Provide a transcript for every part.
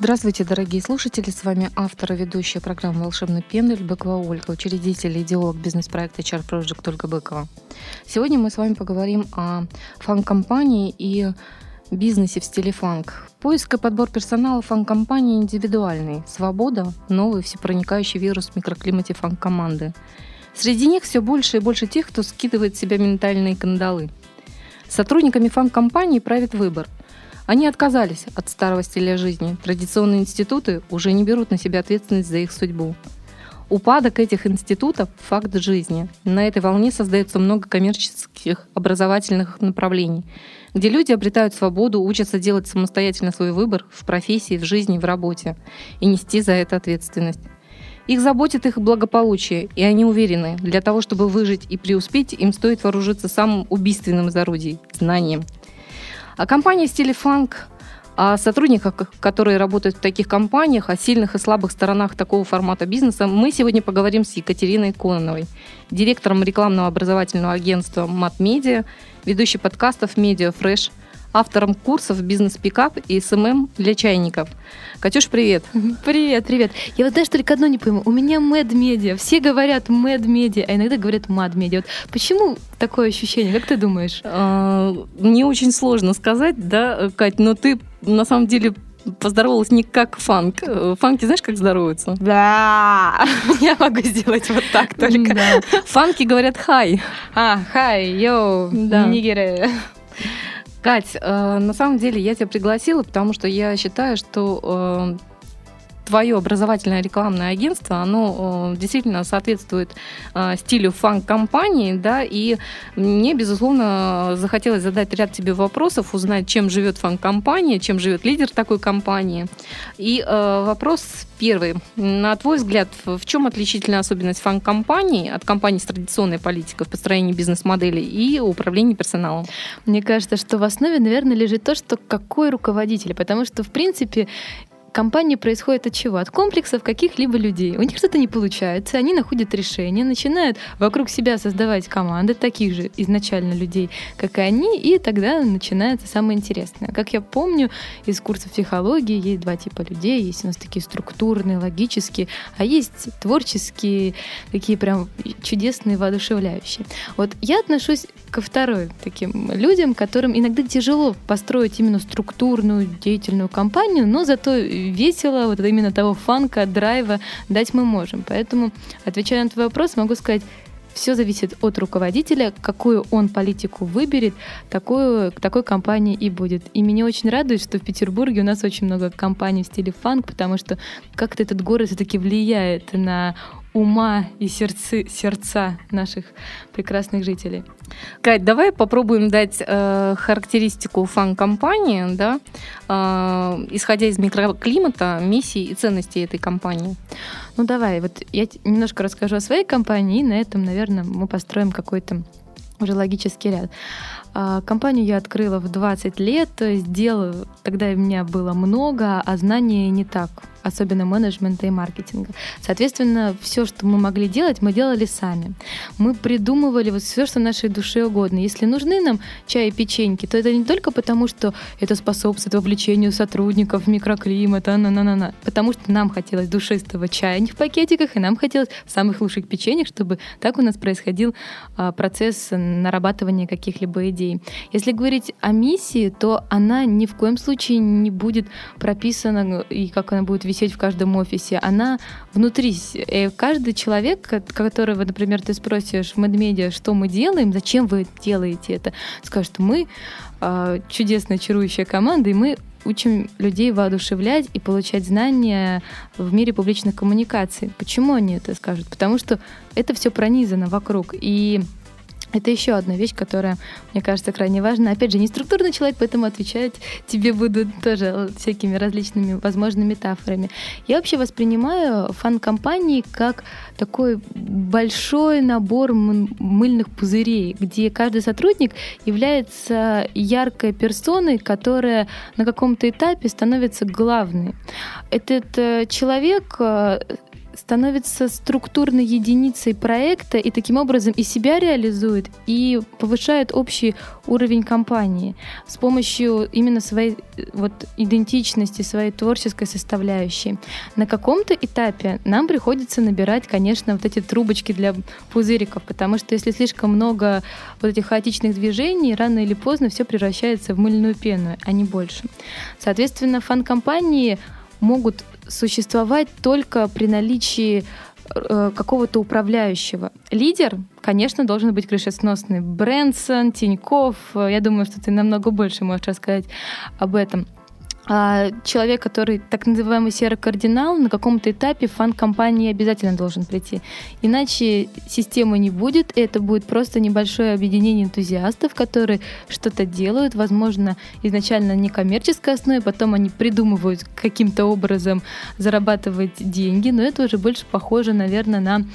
Здравствуйте, дорогие слушатели! С вами автор и ведущая программы «Волшебный пендель» Быкова Ольга, учредитель и идеолог бизнес-проекта HR Project Ольга Быкова. Сегодня мы с вами поговорим о фан-компании и бизнесе в стиле фанк. Поиск и подбор персонала фан-компании индивидуальный. Свобода – новый всепроникающий вирус в микроклимате фан-команды. Среди них все больше и больше тех, кто скидывает с себя ментальные кандалы. Сотрудниками фан-компании правит выбор – они отказались от старого стиля жизни. Традиционные институты уже не берут на себя ответственность за их судьбу. Упадок этих институтов – факт жизни. На этой волне создается много коммерческих образовательных направлений, где люди обретают свободу, учатся делать самостоятельно свой выбор в профессии, в жизни, в работе и нести за это ответственность. Их заботит их благополучие, и они уверены, для того, чтобы выжить и преуспеть, им стоит вооружиться самым убийственным из орудий – знанием – а компания в стиле фанк о сотрудниках, которые работают в таких компаниях, о сильных и слабых сторонах такого формата бизнеса, мы сегодня поговорим с Екатериной Кононовой, директором рекламного образовательного агентства «Mad Media», ведущей подкастов «Media Fresh», автором курсов «Бизнес-пикап» и «SMM для чайников». Катюш, привет. Привет, привет. Я вот знаешь, только одно не пойму. У меня Mad Media. Все говорят Mad Media, а иногда говорят Mad Media. Вот почему такое ощущение? Как ты думаешь? А, мне очень сложно сказать, да, Кать, но ты на самом деле поздоровалась не как фанк. Фанки знаешь, как здороваются? Да, я могу сделать вот так только. Да. Фанки говорят хай. А, хай, йоу, да. нигеры. Кать, э, на самом деле я тебя пригласила, потому что я считаю, что э, твое образовательное рекламное агентство, оно действительно соответствует э, стилю фан-компании, да, и мне, безусловно, захотелось задать ряд тебе вопросов, узнать, чем живет фан-компания, чем живет лидер такой компании. И э, вопрос первый. На твой взгляд, в чем отличительная особенность фан-компании от компаний с традиционной политикой в построении бизнес-модели и управлении персоналом? Мне кажется, что в основе, наверное, лежит то, что какой руководитель, потому что, в принципе, компании происходит от чего? От комплексов каких-либо людей. У них что-то не получается, они находят решение, начинают вокруг себя создавать команды таких же изначально людей, как и они, и тогда начинается самое интересное. Как я помню из курса психологии, есть два типа людей. Есть у нас такие структурные, логические, а есть творческие, такие прям чудесные, воодушевляющие. Вот я отношусь ко второй таким людям, которым иногда тяжело построить именно структурную, деятельную компанию, но зато весело, вот именно того фанка, драйва дать мы можем. Поэтому, отвечая на твой вопрос, могу сказать, все зависит от руководителя, какую он политику выберет, такую, такой компании и будет. И меня очень радует, что в Петербурге у нас очень много компаний в стиле фанк, потому что как-то этот город все-таки влияет на ума и сердцы, сердца наших прекрасных жителей. Кать, давай попробуем дать э, характеристику фан-компании, да, э, исходя из микроклимата, миссии и ценностей этой компании. Ну давай, вот я немножко расскажу о своей компании, и на этом, наверное, мы построим какой-то уже логический ряд. А, компанию я открыла в 20 лет, сделала, тогда у меня было много, а знаний не так особенно менеджмента и маркетинга. Соответственно, все, что мы могли делать, мы делали сами. Мы придумывали вот все, что нашей душе угодно. Если нужны нам чай и печеньки, то это не только потому, что это способствует вовлечению сотрудников в микроклимат, а на на на на потому что нам хотелось душистого чая не в пакетиках, и нам хотелось самых лучших печеньев, чтобы так у нас происходил а, процесс нарабатывания каких-либо идей. Если говорить о миссии, то она ни в коем случае не будет прописана и как она будет висеть в каждом офисе, она внутри. И каждый человек, которого, например, ты спросишь в медмедиа, что мы делаем, зачем вы делаете это, скажет, мы э, чудесная, чарующая команда, и мы учим людей воодушевлять и получать знания в мире публичных коммуникаций. Почему они это скажут? Потому что это все пронизано вокруг. И Это еще одна вещь, которая, мне кажется, крайне важна. Опять же, не структурный человек, поэтому отвечать тебе будут тоже всякими различными возможными метафорами. Я вообще воспринимаю фан-компании как такой большой набор мыльных пузырей, где каждый сотрудник является яркой персоной, которая на каком-то этапе становится главной. Этот э, человек э, становится структурной единицей проекта и таким образом и себя реализует, и повышает общий уровень компании с помощью именно своей вот, идентичности, своей творческой составляющей. На каком-то этапе нам приходится набирать, конечно, вот эти трубочки для пузыриков, потому что если слишком много вот этих хаотичных движений, рано или поздно все превращается в мыльную пену, а не больше. Соответственно, фан-компании могут существовать только при наличии э, какого-то управляющего. Лидер, конечно, должен быть крышесносный. Брэнсон, Тиньков, э, я думаю, что ты намного больше можешь рассказать об этом. А человек, который так называемый серый кардинал, на каком-то этапе фан-компании обязательно должен прийти. Иначе системы не будет, и это будет просто небольшое объединение энтузиастов, которые что-то делают, возможно, изначально не коммерческой основе, потом они придумывают каким-то образом зарабатывать деньги, но это уже больше похоже, наверное, на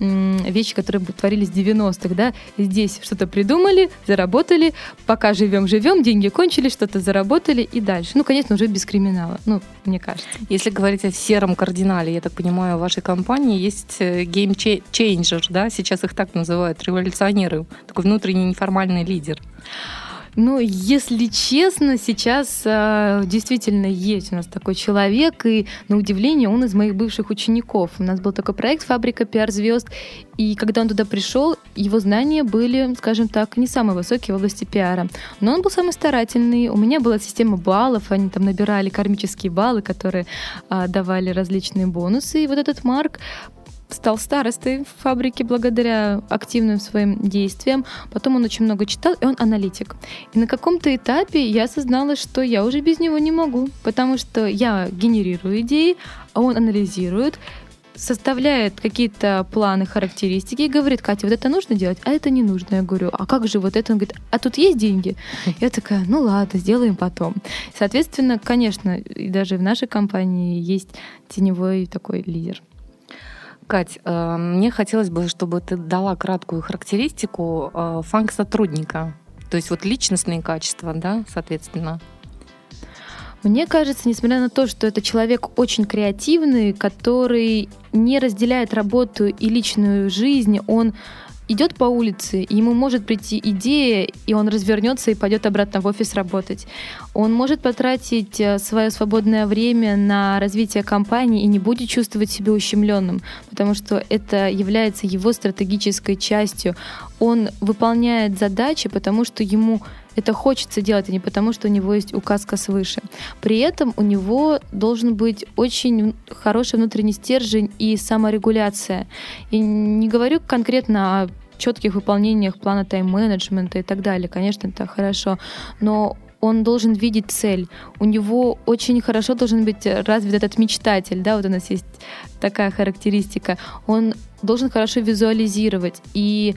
вещи, которые творились в 90-х, да, здесь что-то придумали, заработали, пока живем, живем, деньги кончились, что-то заработали и дальше. Ну, конечно, уже без криминала, ну, мне кажется. Если говорить о сером кардинале, я так понимаю, в вашей компании есть э, game changer, да, сейчас их так называют, революционеры, такой внутренний неформальный лидер. Ну, если честно, сейчас э, действительно есть у нас такой человек, и на удивление он из моих бывших учеников. У нас был такой проект «Фабрика пиар-звезд», и когда он туда пришел, его знания были, скажем так, не самые высокие в области пиара. Но он был самый старательный. У меня была система баллов, они там набирали кармические баллы, которые э, давали различные бонусы. И вот этот Марк стал старостой в фабрике благодаря активным своим действиям. Потом он очень много читал, и он аналитик. И на каком-то этапе я осознала, что я уже без него не могу, потому что я генерирую идеи, а он анализирует, составляет какие-то планы, характеристики и говорит, Катя, вот это нужно делать, а это не нужно. Я говорю, а как же вот это? Он говорит, а тут есть деньги? Я такая, ну ладно, сделаем потом. Соответственно, конечно, и даже в нашей компании есть теневой такой лидер. Кать, э, мне хотелось бы, чтобы ты дала краткую характеристику э, фанк-сотрудника. То есть вот личностные качества, да, соответственно. Мне кажется, несмотря на то, что это человек очень креативный, который не разделяет работу и личную жизнь, он идет по улице, ему может прийти идея, и он развернется и пойдет обратно в офис работать. Он может потратить э, свое свободное время на развитие компании и не будет чувствовать себя ущемленным, потому что это является его стратегической частью. Он выполняет задачи, потому что ему это хочется делать, а не потому, что у него есть указка свыше. При этом у него должен быть очень хороший внутренний стержень и саморегуляция. И не говорю конкретно о четких выполнениях плана тайм-менеджмента и так далее. Конечно, это хорошо, но он должен видеть цель. У него очень хорошо должен быть развит этот мечтатель, да, вот у нас есть такая характеристика. Он должен хорошо визуализировать, и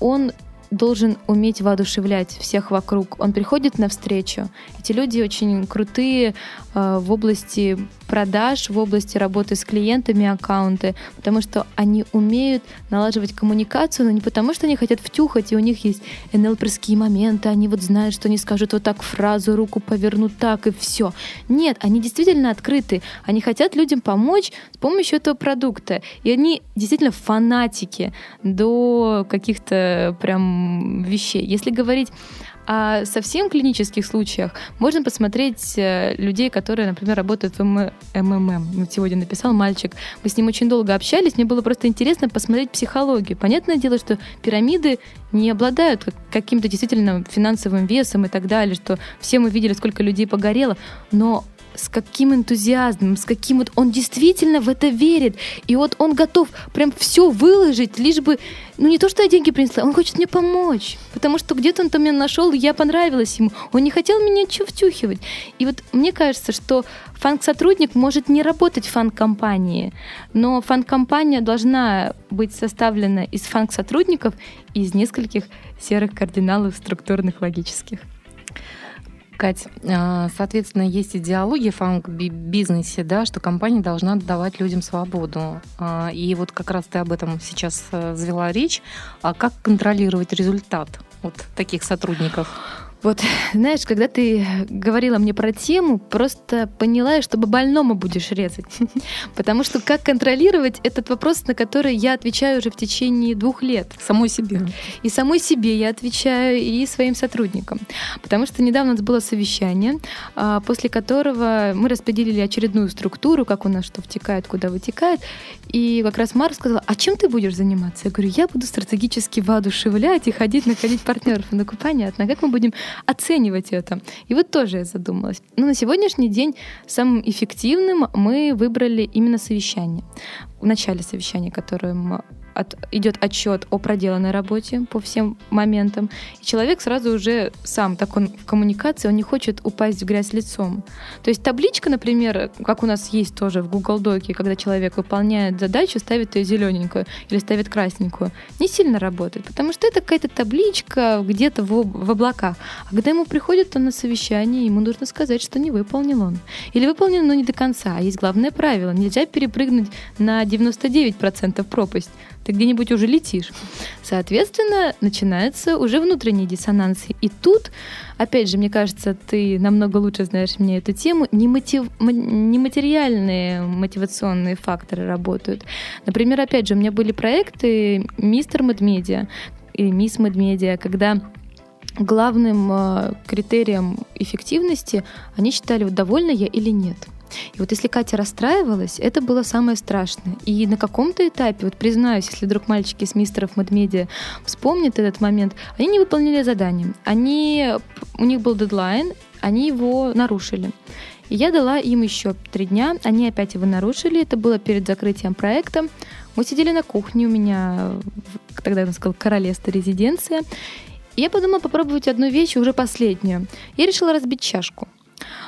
он должен уметь воодушевлять всех вокруг. Он приходит навстречу. Эти люди очень крутые э, в области продаж, в области работы с клиентами аккаунты, потому что они умеют налаживать коммуникацию, но не потому, что они хотят втюхать, и у них есть НЛПерские моменты, они вот знают, что они скажут вот так фразу, руку повернут так, и все. Нет, они действительно открыты. Они хотят людям помочь с помощью этого продукта. И они действительно фанатики до каких-то прям вещей. Если говорить о совсем клинических случаях, можно посмотреть э, людей, которые, например, работают в МММ. Вот сегодня написал мальчик. Мы с ним очень долго общались, мне было просто интересно посмотреть психологию. Понятное дело, что пирамиды не обладают каким-то действительно финансовым весом и так далее, что все мы видели, сколько людей погорело, но с каким энтузиазмом, с каким вот он действительно в это верит. И вот он готов прям все выложить, лишь бы, ну не то, что я деньги принесла, он хочет мне помочь. Потому что где-то он там меня нашел, и я понравилась ему. Он не хотел меня втюхивать. И вот мне кажется, что фанк-сотрудник может не работать в фанк-компании, но фанк-компания должна быть составлена из фанк-сотрудников из нескольких серых кардиналов структурных логических. Кать, а, соответственно, есть идеология фанк-бизнесе, да, что компания должна давать людям свободу. А, и вот как раз ты об этом сейчас э, завела речь. А как контролировать результат вот таких сотрудников? Вот, знаешь, когда ты говорила мне про тему, просто поняла, чтобы больному будешь резать. Потому что как контролировать этот вопрос, на который я отвечаю уже в течение двух лет. Самой себе. И самой себе я отвечаю, и своим сотрудникам. Потому что недавно у нас было совещание, а, после которого мы распределили очередную структуру, как у нас что втекает, куда вытекает. И как раз Марк сказал, а чем ты будешь заниматься? Я говорю, я буду стратегически воодушевлять и ходить находить партнеров. Ну, понятно, а как мы будем оценивать это. И вот тоже я задумалась. Но на сегодняшний день самым эффективным мы выбрали именно совещание. В начале совещания, которое от, идет отчет о проделанной работе по всем моментам. И человек сразу уже сам, так он в коммуникации, он не хочет упасть в грязь лицом. То есть табличка, например, как у нас есть тоже в Google Доке, когда человек выполняет задачу, ставит ее зелененькую или ставит красненькую, не сильно работает, потому что это какая-то табличка где-то в, в облаках. А когда ему приходит он на совещание, ему нужно сказать, что не выполнил он. Или выполнил, но не до конца. А есть главное правило. Нельзя перепрыгнуть на 99% пропасть ты где-нибудь уже летишь. Соответственно, начинается уже внутренний диссонанс. И тут, опять же, мне кажется, ты намного лучше знаешь мне эту тему, немотив... нематериальные мотивационные факторы работают. Например, опять же, у меня были проекты «Мистер Медмедиа» и «Мисс Медмедиа», когда главным э, критерием эффективности они считали, вот довольна я или нет. И вот если Катя расстраивалась, это было самое страшное. И на каком-то этапе, вот признаюсь, если вдруг мальчики с мистеров Мадмедиа вспомнят этот момент, они не выполнили задание. Они, у них был дедлайн, они его нарушили. И я дала им еще три дня, они опять его нарушили, это было перед закрытием проекта. Мы сидели на кухне у меня, тогда я сказал, королевство резиденция. И я подумала попробовать одну вещь, уже последнюю. Я решила разбить чашку.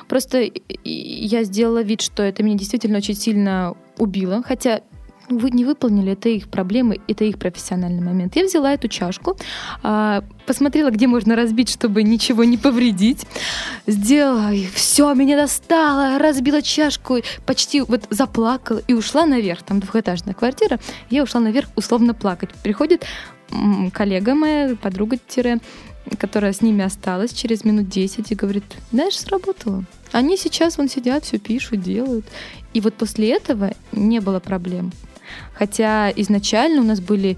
Просто я сделала вид, что это меня действительно очень сильно убило, хотя вы не выполнили, это их проблемы, это их профессиональный момент. Я взяла эту чашку, а, посмотрела, где можно разбить, чтобы ничего не повредить. Сделала, все, меня достало, разбила чашку, почти вот заплакала и ушла наверх. Там двухэтажная квартира. Я ушла наверх условно плакать. Приходит коллега моя, подруга-тире, которая с ними осталась через минут 10 и говорит, знаешь, сработало. Они сейчас вон сидят, все пишут, делают. И вот после этого не было проблем. Хотя изначально у нас были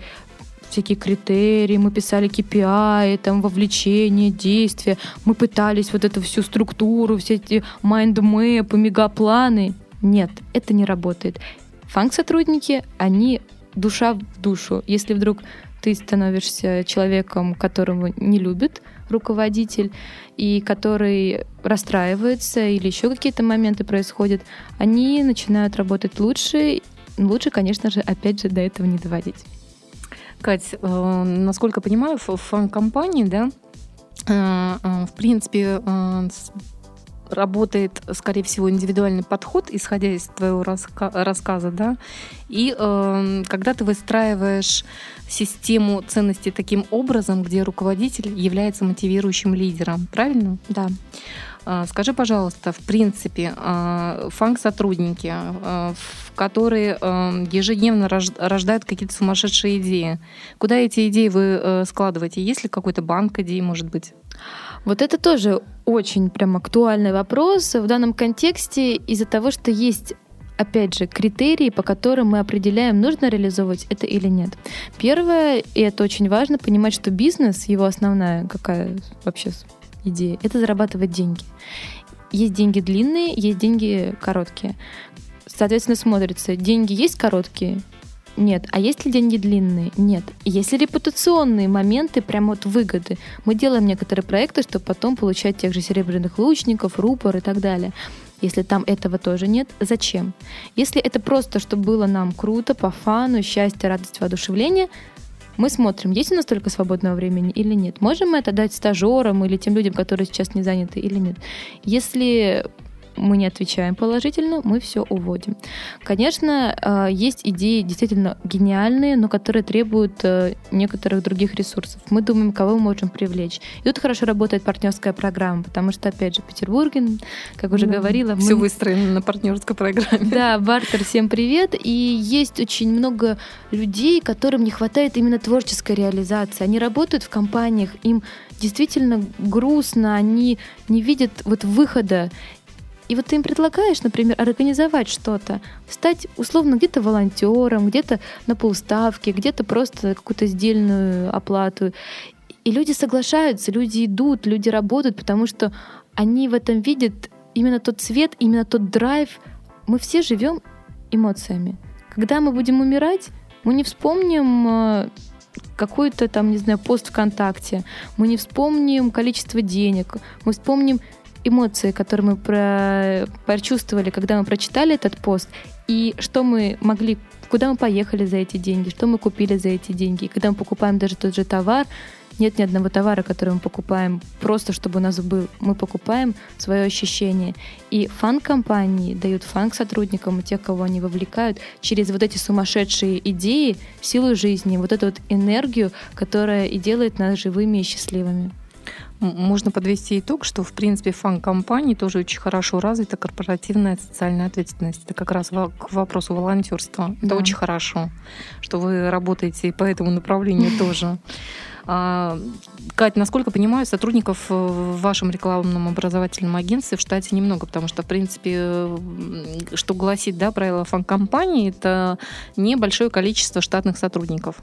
всякие критерии, мы писали KPI, там вовлечение, действия, мы пытались вот эту всю структуру, все эти майндмэпы, мегапланы. Нет, это не работает. Фанк-сотрудники, они душа в душу. Если вдруг ты становишься человеком, которого не любит руководитель, и который расстраивается, или еще какие-то моменты происходят, они начинают работать лучше. Лучше, конечно же, опять же, до этого не доводить. Кать, э, насколько понимаю, в фан-компании, да, э, э, в принципе, работает, скорее всего, индивидуальный подход, исходя из твоего раска- рассказа, да. И э, когда ты выстраиваешь систему ценностей таким образом, где руководитель является мотивирующим лидером, правильно? Да. Э, скажи, пожалуйста, в принципе, э, фанк-сотрудники, э, которые ежедневно рождают какие-то сумасшедшие идеи, куда эти идеи вы складываете? Есть ли какой-то банк идей, может быть? Вот это тоже очень прям актуальный вопрос в данном контексте из-за того, что есть опять же, критерии, по которым мы определяем, нужно реализовывать это или нет. Первое, и это очень важно, понимать, что бизнес, его основная какая вообще идея, это зарабатывать деньги. Есть деньги длинные, есть деньги короткие. Соответственно, смотрится, деньги есть короткие, нет. А есть ли деньги длинные? Нет. Есть ли репутационные моменты, прям вот выгоды? Мы делаем некоторые проекты, чтобы потом получать тех же серебряных лучников, рупор и так далее. Если там этого тоже нет, зачем? Если это просто, чтобы было нам круто, по фану, счастье, радость, воодушевление, мы смотрим, есть у нас столько свободного времени или нет. Можем мы это дать стажерам или тем людям, которые сейчас не заняты или нет. Если мы не отвечаем положительно, мы все уводим. Конечно, э, есть идеи действительно гениальные, но которые требуют э, некоторых других ресурсов. Мы думаем, кого мы можем привлечь. И тут хорошо работает партнерская программа, потому что, опять же, в Петербурге, как уже да, говорила... Все мы... выстроено на партнерской программе. Да, бартер, всем привет. И есть очень много людей, которым не хватает именно творческой реализации. Они работают в компаниях, им действительно грустно, они не видят вот выхода. И вот ты им предлагаешь, например, организовать что-то, стать условно где-то волонтером, где-то на полставки, где-то просто какую-то сдельную оплату. И люди соглашаются, люди идут, люди работают, потому что они в этом видят именно тот цвет, именно тот драйв. Мы все живем эмоциями. Когда мы будем умирать, мы не вспомним э, какой-то там, не знаю, пост ВКонтакте, мы не вспомним количество денег, мы вспомним эмоции, которые мы про... прочувствовали, когда мы прочитали этот пост, и что мы могли, куда мы поехали за эти деньги, что мы купили за эти деньги. И когда мы покупаем даже тот же товар, нет ни одного товара, который мы покупаем просто, чтобы у нас был. Мы покупаем свое ощущение. И фан-компании дают фан сотрудникам и тех, кого они вовлекают, через вот эти сумасшедшие идеи, силу жизни, вот эту вот энергию, которая и делает нас живыми и счастливыми. Можно подвести итог, что, в принципе, в фан-компании тоже очень хорошо развита корпоративная социальная ответственность. Это как раз к вопросу волонтерства. Это очень хорошо, что вы работаете по этому направлению тоже. А, Кать, насколько понимаю, сотрудников в вашем рекламном образовательном агентстве в штате немного, потому что, в принципе, что гласит да, правило фан-компании, это небольшое количество штатных сотрудников.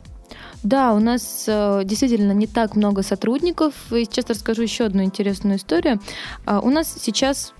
Да, у нас э, действительно не так много сотрудников. И сейчас расскажу еще одну интересную историю. Э, у нас сейчас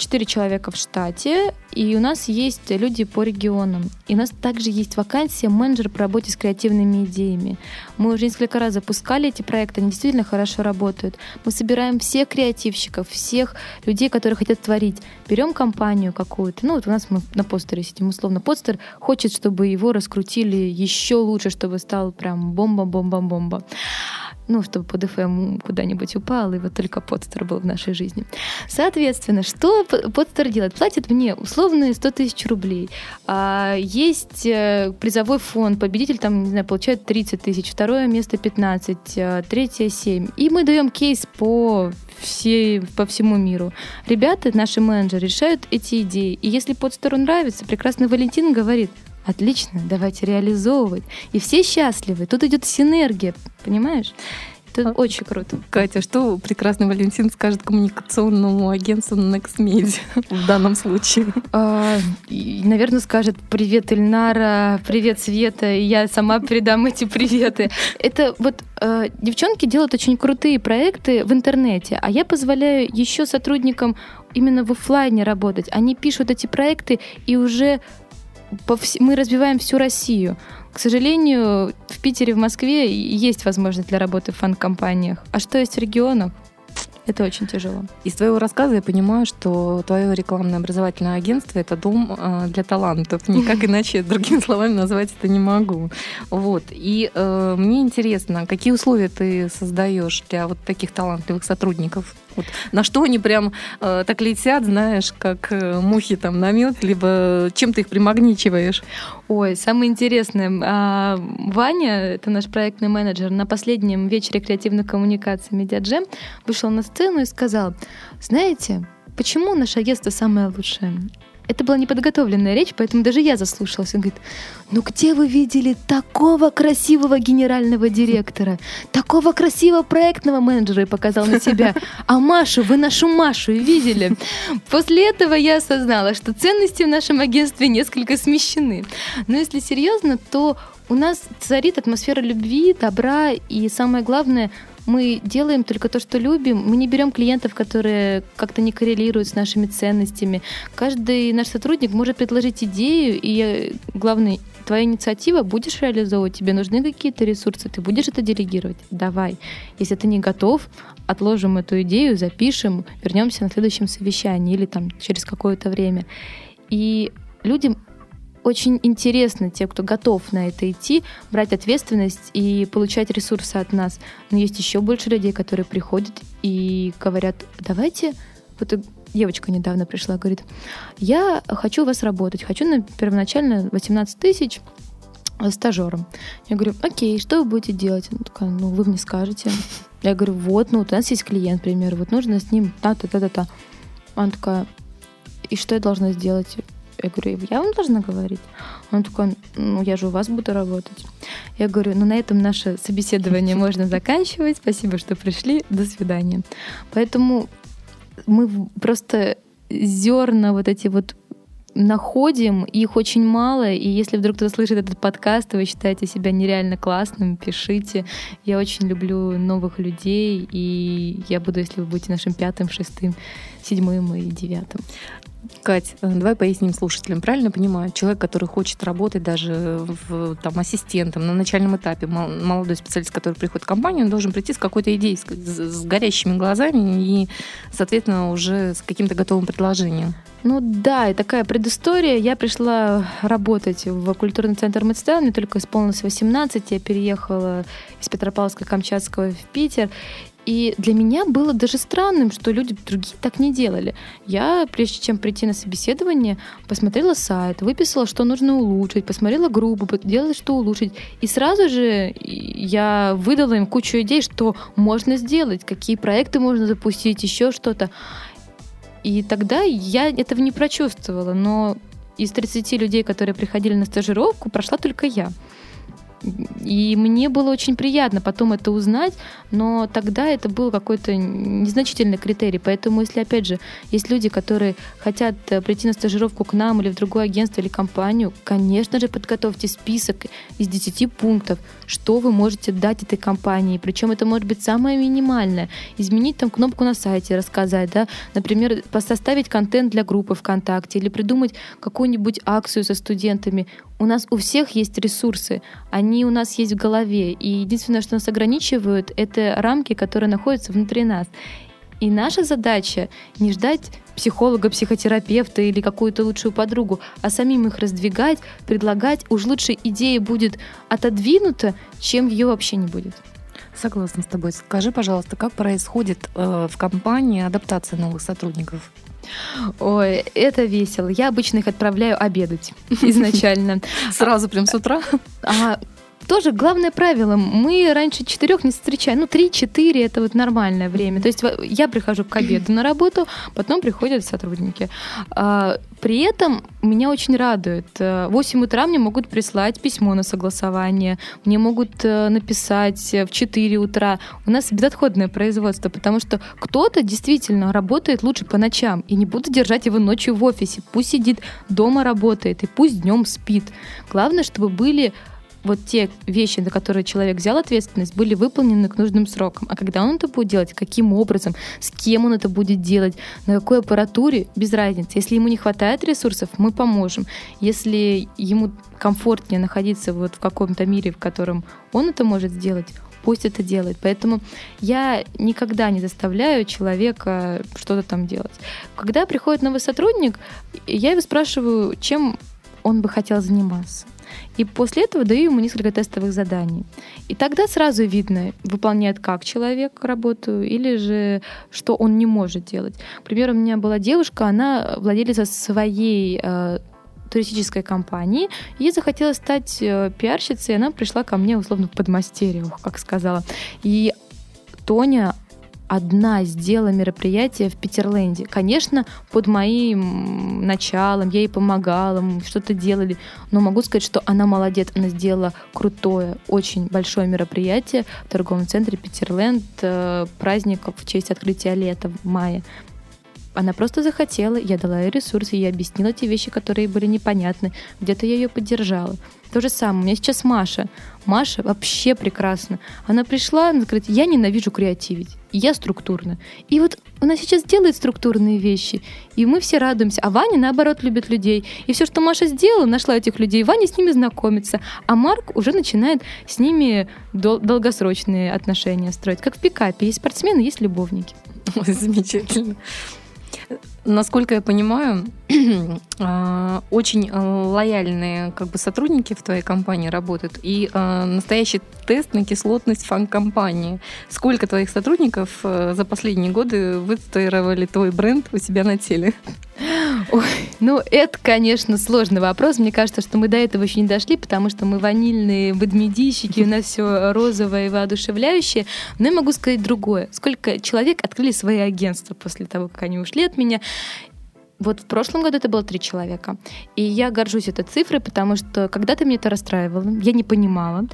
4 человека в штате, и у нас есть люди по регионам. И у нас также есть вакансия менеджер по работе с креативными идеями. Мы уже несколько раз запускали эти проекты, они действительно хорошо работают. Мы собираем всех креативщиков, всех людей, которые хотят творить. Берем компанию какую-то. Ну, вот у нас мы на постере сидим, условно. Постер хочет, чтобы его раскрутили еще лучше, чтобы стал прям бомба-бомба-бомба ну, чтобы под FM куда-нибудь упал, и вот только подстер был в нашей жизни. Соответственно, что подстер делает? Платит мне условные 100 тысяч рублей. А, есть э, призовой фонд, победитель там, не знаю, получает 30 тысяч, второе место 15, а, третье 7. И мы даем кейс по все, по всему миру. Ребята, наши менеджеры, решают эти идеи. И если подстеру нравится, прекрасный Валентин говорит, Отлично, давайте реализовывать. И все счастливы. Тут идет синергия, понимаешь? Это а, очень круто. Катя, что прекрасный Валентин скажет коммуникационному агентству NextMedia в данном случае? А, наверное, скажет «Привет, Ильнара», «Привет, Света», и я сама передам эти приветы. Это вот э, девчонки делают очень крутые проекты в интернете, а я позволяю еще сотрудникам именно в офлайне работать. Они пишут эти проекты и уже мы развиваем всю Россию. К сожалению, в Питере, в Москве есть возможность для работы в фан-компаниях. А что есть в регионах? Это очень тяжело. Из твоего рассказа я понимаю, что твое рекламное образовательное агентство это дом э, для талантов. Никак иначе другими словами назвать это не могу. Вот. И э, мне интересно, какие условия ты создаешь для вот таких талантливых сотрудников? Вот. На что они прям э, так летят, знаешь, как э, мухи там на мед, либо чем ты их примагничиваешь? Ой, самое интересное. А, Ваня, это наш проектный менеджер, на последнем вечере креативных коммуникаций Медиаджем вышел на сцену и сказал, знаете, почему наше агентство самое лучшее? Это была неподготовленная речь, поэтому даже я заслушалась. Он говорит, ну где вы видели такого красивого генерального директора, такого красивого проектного менеджера и показал на себя. А Машу, вы нашу Машу видели? После этого я осознала, что ценности в нашем агентстве несколько смещены. Но если серьезно, то у нас царит атмосфера любви, добра и самое главное, мы делаем только то, что любим. Мы не берем клиентов, которые как-то не коррелируют с нашими ценностями. Каждый наш сотрудник может предложить идею, и главный твоя инициатива, будешь реализовывать, тебе нужны какие-то ресурсы, ты будешь это делегировать, давай. Если ты не готов, отложим эту идею, запишем, вернемся на следующем совещании или там через какое-то время. И людям очень интересно, те, кто готов на это идти, брать ответственность и получать ресурсы от нас. Но есть еще больше людей, которые приходят и говорят, давайте, вот девочка недавно пришла, говорит, я хочу у вас работать, хочу на первоначально 18 тысяч стажером. Я говорю, окей, что вы будете делать? Она такая, ну, вы мне скажете. Я говорю, вот, ну, вот у нас есть клиент, например, вот нужно с ним та-та-та-та-та. Она такая, и что я должна сделать? Я говорю, я вам должна говорить? Он такой, ну, я же у вас буду работать. Я говорю, ну, на этом наше собеседование можно заканчивать. Спасибо, что пришли. До свидания. Поэтому мы просто зерна вот эти вот находим, их очень мало, и если вдруг кто-то слышит этот подкаст, и вы считаете себя нереально классным, пишите. Я очень люблю новых людей, и я буду, если вы будете нашим пятым, шестым, седьмым и девятым. Кать, э, давай поясним слушателям. Правильно понимаю, человек, который хочет работать даже в, там, ассистентом на начальном этапе, молодой специалист, который приходит в компанию, он должен прийти с какой-то идеей, с, с горящими глазами и, соответственно, уже с каким-то готовым предложением. Ну да, и такая предыстория. Я пришла работать в культурный центр Мэтстел, мне только исполнилось 18, я переехала из Петропавловска-Камчатского в Питер, и для меня было даже странным, что люди другие так не делали. Я, прежде чем прийти на собеседование, посмотрела сайт, выписала, что нужно улучшить, посмотрела группу, делала, что улучшить. И сразу же я выдала им кучу идей, что можно сделать, какие проекты можно запустить, еще что-то. И тогда я этого не прочувствовала, но из 30 людей, которые приходили на стажировку, прошла только я. И мне было очень приятно потом это узнать, но тогда это был какой-то незначительный критерий. Поэтому, если, опять же, есть люди, которые хотят э, прийти на стажировку к нам или в другое агентство или компанию, конечно же, подготовьте список из 10 пунктов, что вы можете дать этой компании. Причем это может быть самое минимальное. Изменить там кнопку на сайте, рассказать, да, например, составить контент для группы ВКонтакте или придумать какую-нибудь акцию со студентами у нас у всех есть ресурсы, они у нас есть в голове, и единственное, что нас ограничивают, это рамки, которые находятся внутри нас. И наша задача не ждать психолога, психотерапевта или какую-то лучшую подругу, а самим их раздвигать, предлагать. Уж лучше идея будет отодвинута, чем ее вообще не будет. Согласна с тобой. Скажи, пожалуйста, как происходит э, в компании адаптация новых сотрудников? Ой, это весело. Я обычно их отправляю обедать изначально. Сразу прям с утра? А, тоже главное правило, мы раньше четырех не встречаем, ну три-четыре это вот нормальное время. То есть я прихожу к обеду на работу, потом приходят сотрудники. А, при этом меня очень радует. В 8 утра мне могут прислать письмо на согласование, мне могут э, написать в 4 утра. У нас безотходное производство, потому что кто-то действительно работает лучше по ночам, и не буду держать его ночью в офисе. Пусть сидит дома работает, и пусть днем спит. Главное, чтобы были вот те вещи, на которые человек взял ответственность, были выполнены к нужным срокам. А когда он это будет делать, каким образом, с кем он это будет делать, на какой аппаратуре, без разницы. Если ему не хватает ресурсов, мы поможем. Если ему комфортнее находиться вот в каком-то мире, в котором он это может сделать, пусть это делает. Поэтому я никогда не заставляю человека что-то там делать. Когда приходит новый сотрудник, я его спрашиваю, чем он бы хотел заниматься. И после этого даю ему несколько тестовых заданий. И тогда сразу видно, выполняет как человек работу или же что он не может делать. К примеру, у меня была девушка, она владелица своей э, туристической компании. Ей захотелось стать э, пиарщицей, и она пришла ко мне условно в подмастерье, как сказала. И Тоня одна сделала мероприятие в Питерленде. Конечно, под моим началом, я ей помогала, мы что-то делали, но могу сказать, что она молодец, она сделала крутое, очень большое мероприятие в торговом центре Питерленд, э, праздник в честь открытия лета в мае. Она просто захотела, я дала ей ресурсы, я объяснила те вещи, которые были непонятны, где-то я ее поддержала. То же самое, у меня сейчас Маша. Маша вообще прекрасна. Она пришла, она говорит, я ненавижу креативить. Я структурно. И вот она сейчас делает структурные вещи, и мы все радуемся. А Ваня, наоборот, любит людей. И все, что Маша сделала, нашла этих людей, Ваня с ними знакомится. А Марк уже начинает с ними дол- долгосрочные отношения строить. Как в пикапе. Есть спортсмены, есть любовники. Ой, замечательно. Насколько я понимаю, очень а, лояльные как бы, сотрудники в твоей компании работают. И а, настоящий тест на кислотность фан-компании. Сколько твоих сотрудников за последние годы выстроили твой бренд у себя на теле? Ой, ну это, конечно, сложный вопрос. Мне кажется, что мы до этого еще не дошли, потому что мы ванильные ведмедищики, у нас все розовое и воодушевляющее. Но я могу сказать другое. Сколько человек открыли свои агентства после того, как они ушли от меня. Вот в прошлом году это было три человека. И я горжусь этой цифрой, потому что когда-то мне это расстраивало, я не понимала.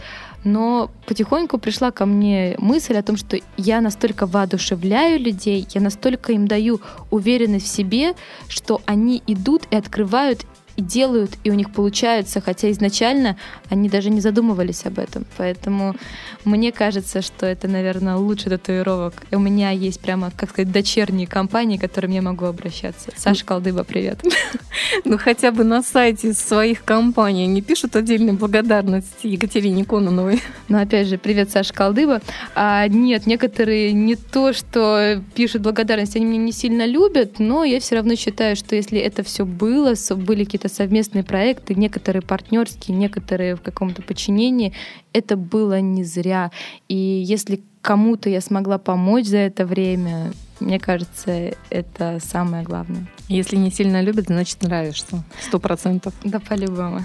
Но потихоньку пришла ко мне мысль о том, что я настолько воодушевляю людей, я настолько им даю уверенность в себе, что они идут и открывают и делают, и у них получается, хотя изначально они даже не задумывались об этом. Поэтому мне кажется, что это, наверное, лучший татуировок. И у меня есть прямо, как сказать, дочерние компании, к которым я могу обращаться. Саша Колдыба, привет. Ну, хотя бы на сайте своих компаний не пишут отдельные благодарности Екатерине Кононовой. Ну, опять же, привет, Саша Колдыба. А, нет, некоторые не то, что пишут благодарность, они меня не сильно любят, но я все равно считаю, что если это все было, были какие-то какие-то совместные проекты, некоторые партнерские, некоторые в каком-то подчинении, это было не зря. И если кому-то я смогла помочь за это время, мне кажется, это самое главное. Если не сильно любят, значит нравишься. Сто процентов. Да, по-любому.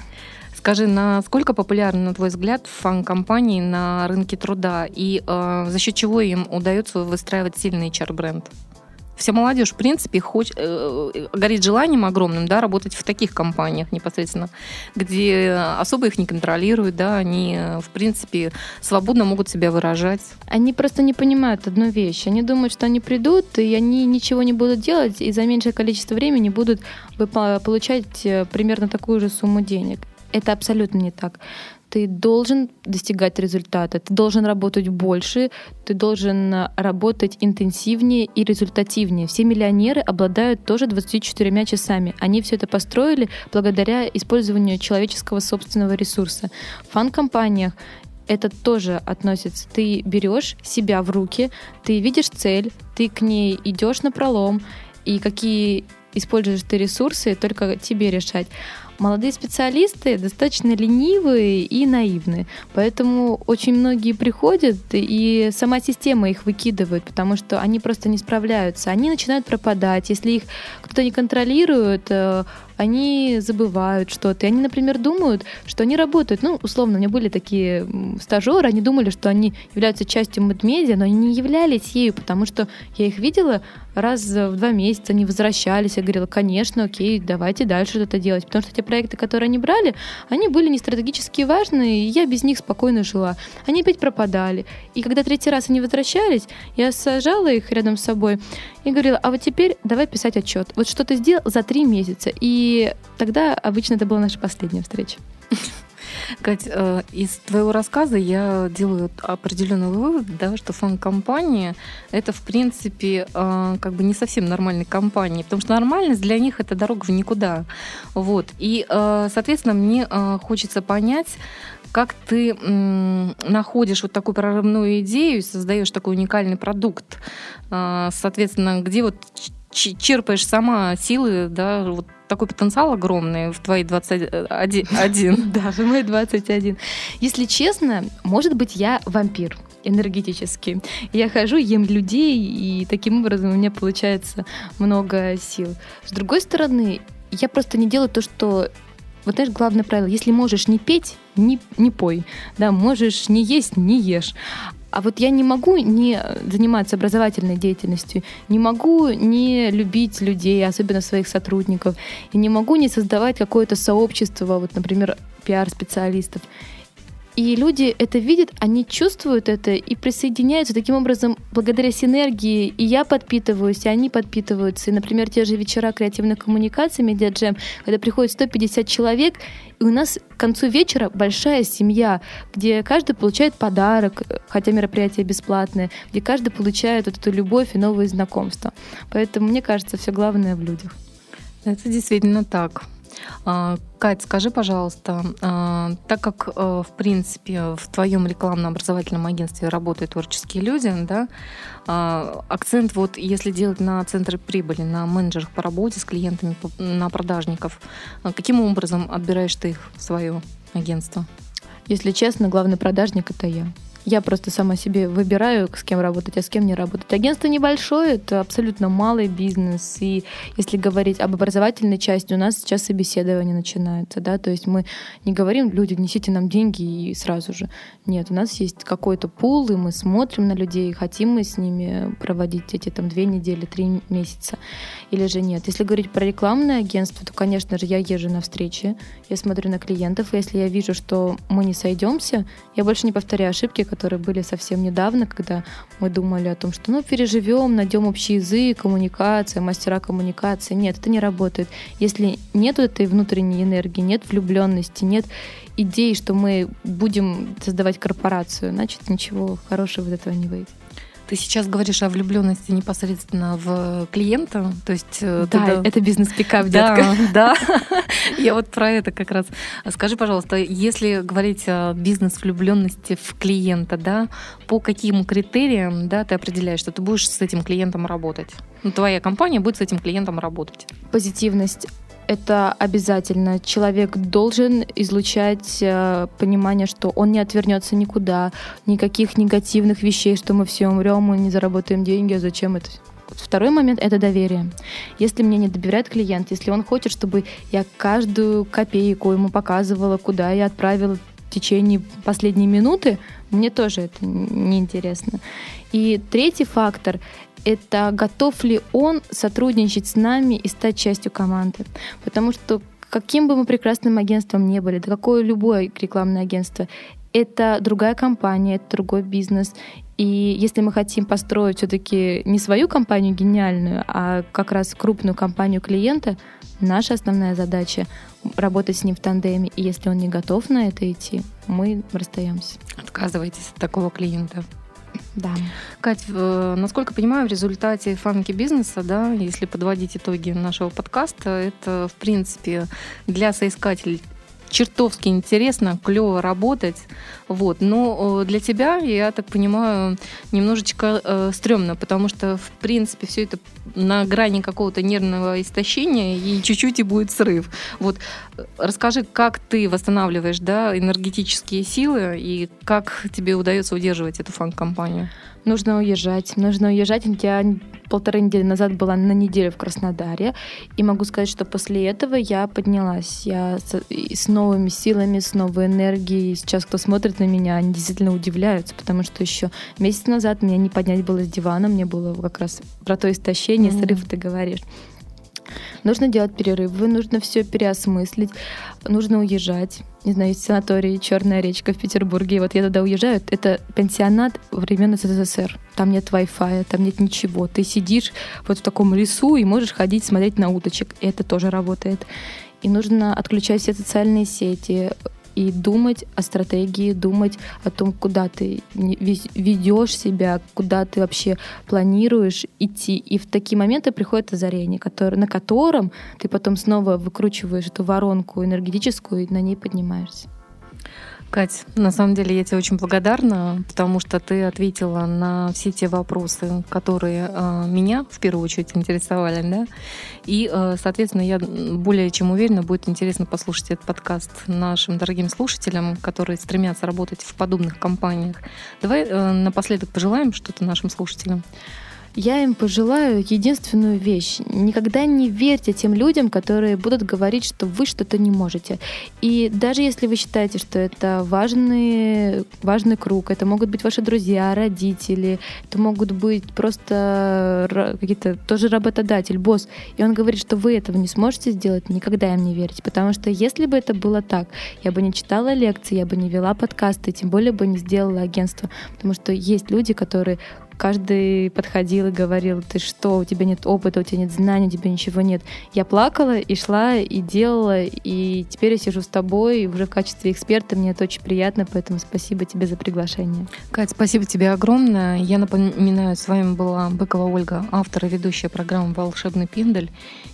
Скажи, насколько популярны, на твой взгляд, фан-компании на рынке труда и э, за счет чего им удается выстраивать сильный HR-бренд? Вся молодежь, в принципе, хоч, э, горит желанием огромным, да, работать в таких компаниях непосредственно, где особо их не контролируют, да, они, в принципе, свободно могут себя выражать. Они просто не понимают одну вещь. Они думают, что они придут, и они ничего не будут делать, и за меньшее количество времени будут получать э, примерно такую же сумму денег. Это абсолютно не так ты должен достигать результата, ты должен работать больше, ты должен работать интенсивнее и результативнее. Все миллионеры обладают тоже 24 часами. Они все это построили благодаря использованию человеческого собственного ресурса. В фан-компаниях это тоже относится. Ты берешь себя в руки, ты видишь цель, ты к ней идешь на пролом, и какие используешь ты ресурсы, только тебе решать. Молодые специалисты достаточно ленивые и наивные, поэтому очень многие приходят, и сама система их выкидывает, потому что они просто не справляются. Они начинают пропадать. Если их кто-то не контролирует, э, они забывают что-то. И они, например, думают, что они работают. Ну, условно, у меня были такие стажеры, они думали, что они являются частью медмедиа, но они не являлись ею, потому что я их видела раз в два месяца, они возвращались. Я говорила, конечно, окей, давайте дальше что-то делать. Потому что те проекты, которые они брали, они были не стратегически важные, и я без них спокойно жила. Они опять пропадали. И когда третий раз они возвращались, я сажала их рядом с собой и говорила, а вот теперь давай писать отчет. Вот что ты сделал за три месяца. И тогда обычно это была наша последняя встреча. Кать, э, из твоего рассказа я делаю определенный вывод, да, что фан-компания это, в принципе, э, как бы не совсем нормальной компании, потому что нормальность для них это дорога в никуда. Вот. И, э, соответственно, мне хочется понять, как ты находишь вот такую прорывную идею и создаешь такой уникальный продукт? Соответственно, где вот черпаешь сама силы, да, вот такой потенциал огромный в твои 21. Да, в мои 21. Если честно, может быть, я вампир энергетический. Я хожу, ем людей, и таким образом у меня получается много сил. С другой стороны, я просто не делаю то, что вот знаешь, главное правило, если можешь не петь, не, не пой, да, можешь не есть, не ешь. А вот я не могу не заниматься образовательной деятельностью, не могу не любить людей, особенно своих сотрудников, и не могу не создавать какое-то сообщество, вот, например, пиар-специалистов. И люди это видят, они чувствуют это и присоединяются. Таким образом, благодаря синергии и я подпитываюсь, и они подпитываются. И, например, те же вечера креативной коммуникации, медиаджем, когда приходит 150 человек, и у нас к концу вечера большая семья, где каждый получает подарок, хотя мероприятие бесплатное, где каждый получает вот эту любовь и новые знакомства. Поэтому, мне кажется, все главное в людях. Это действительно так. А, Кать, скажи, пожалуйста, а, так как, э, в принципе, в твоем рекламно-образовательном агентстве работают творческие люди, да, а, акцент вот, если делать на центры прибыли, на менеджерах по работе с клиентами, на продажников, каким образом отбираешь ты их в свое агентство? Если честно, главный продажник — это я. Я просто сама себе выбираю, с кем работать, а с кем не работать. Агентство небольшое, это абсолютно малый бизнес. И если говорить об образовательной части, у нас сейчас собеседование начинается, да, то есть мы не говорим, люди, несите нам деньги и сразу же. Нет, у нас есть какой-то пул, и мы смотрим на людей, хотим мы с ними проводить эти там две недели, три месяца или же нет. Если говорить про рекламное агентство, то, конечно же, я езжу на встречи, я смотрю на клиентов, и если я вижу, что мы не сойдемся, я больше не повторяю ошибки, которые были совсем недавно, когда мы думали о том, что ну переживем, найдем общий язык, коммуникация, мастера коммуникации. Нет, это не работает. Если нет этой внутренней энергии, нет влюбленности, нет идей, что мы будем создавать корпорацию, значит ничего хорошего из этого не выйдет. Ты сейчас говоришь о влюбленности непосредственно в клиента, то есть э, да, ты, это бизнес-пикап, да, детка. Да, я вот про это как раз. Скажи, пожалуйста, если говорить о бизнес-влюбленности в клиента, да, по каким критериям, да, ты определяешь, что ты будешь с этим клиентом работать? Ну, твоя компания будет с этим клиентом работать. Позитивность это обязательно. Человек должен излучать э, понимание, что он не отвернется никуда, никаких негативных вещей, что мы все умрем, мы не заработаем деньги, а зачем это? Второй момент — это доверие. Если мне не доверяет клиент, если он хочет, чтобы я каждую копейку ему показывала, куда я отправила в течение последней минуты, мне тоже это неинтересно. И третий фактор это готов ли он сотрудничать с нами и стать частью команды. Потому что каким бы мы прекрасным агентством не были, да какое любое рекламное агентство, это другая компания, это другой бизнес. И если мы хотим построить все-таки не свою компанию гениальную, а как раз крупную компанию клиента, наша основная задача работать с ним в тандеме. И если он не готов на это идти, мы расстаемся. Отказывайтесь от такого клиента. Да. Кать, э, насколько понимаю, в результате фанки бизнеса, да, если подводить итоги нашего подкаста, это, в принципе, для соискателей чертовски интересно, клево работать. Вот. Но для тебя, я так понимаю, немножечко э, стрёмно, потому что, в принципе, все это на грани какого-то нервного истощения, и чуть-чуть и будет срыв. Вот. Расскажи, как ты восстанавливаешь да, энергетические силы, и как тебе удается удерживать эту фан-компанию? Нужно уезжать. Нужно уезжать. Я полторы недели назад была на неделю в Краснодаре, и могу сказать, что после этого я поднялась. Я с, с новыми силами, с новой энергией. Сейчас, кто смотрит на меня, они действительно удивляются, потому что еще месяц назад меня не поднять было с дивана, мне было как раз про то истощение, mm-hmm. срыв ты говоришь. Нужно делать перерывы, нужно все переосмыслить, нужно уезжать. Не знаю, есть санаторий Черная речка в Петербурге. И вот я туда уезжаю. Это пенсионат времен СССР. Там нет Wi-Fi, там нет ничего. Ты сидишь вот в таком лесу и можешь ходить смотреть на уточек. И это тоже работает. И нужно отключать все социальные сети, и думать о стратегии, думать о том, куда ты ведешь себя, куда ты вообще планируешь идти. И в такие моменты приходит озарение, который, на котором ты потом снова выкручиваешь эту воронку энергетическую и на ней поднимаешься. Кать, на самом деле я тебе очень благодарна, потому что ты ответила на все те вопросы, которые э, меня в первую очередь интересовали, да. И, э, соответственно, я более чем уверена, будет интересно послушать этот подкаст нашим дорогим слушателям, которые стремятся работать в подобных компаниях. Давай э, напоследок пожелаем что-то нашим слушателям. Я им пожелаю единственную вещь. Никогда не верьте тем людям, которые будут говорить, что вы что-то не можете. И даже если вы считаете, что это важный, важный круг, это могут быть ваши друзья, родители, это могут быть просто какие-то тоже работодатель, босс, и он говорит, что вы этого не сможете сделать, никогда им не верьте. Потому что если бы это было так, я бы не читала лекции, я бы не вела подкасты, тем более бы не сделала агентство. Потому что есть люди, которые каждый подходил и говорил, ты что, у тебя нет опыта, у тебя нет знаний, у тебя ничего нет. Я плакала и шла, и делала, и теперь я сижу с тобой уже в качестве эксперта, мне это очень приятно, поэтому спасибо тебе за приглашение. Кать, спасибо тебе огромное. Я напоминаю, с вами была Быкова Ольга, автор и ведущая программы «Волшебный пиндель»,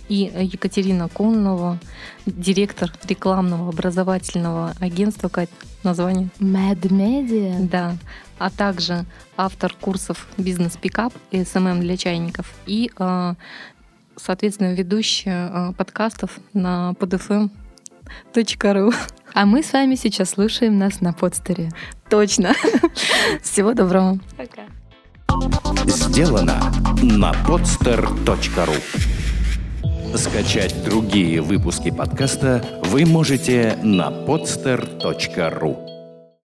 и Екатерина Коннова, директор рекламного образовательного агентства, Кать, название? Mad Media. Да. А также автор курсов «Бизнес-пикап» и «SMM для чайников» и, а, соответственно, ведущая а, подкастов на podfm.ru. А мы с вами сейчас слушаем нас на Podster е. Точно. Всего доброго. Пока. Сделано на podster.ru Скачать другие выпуски подкаста вы можете на podster.ru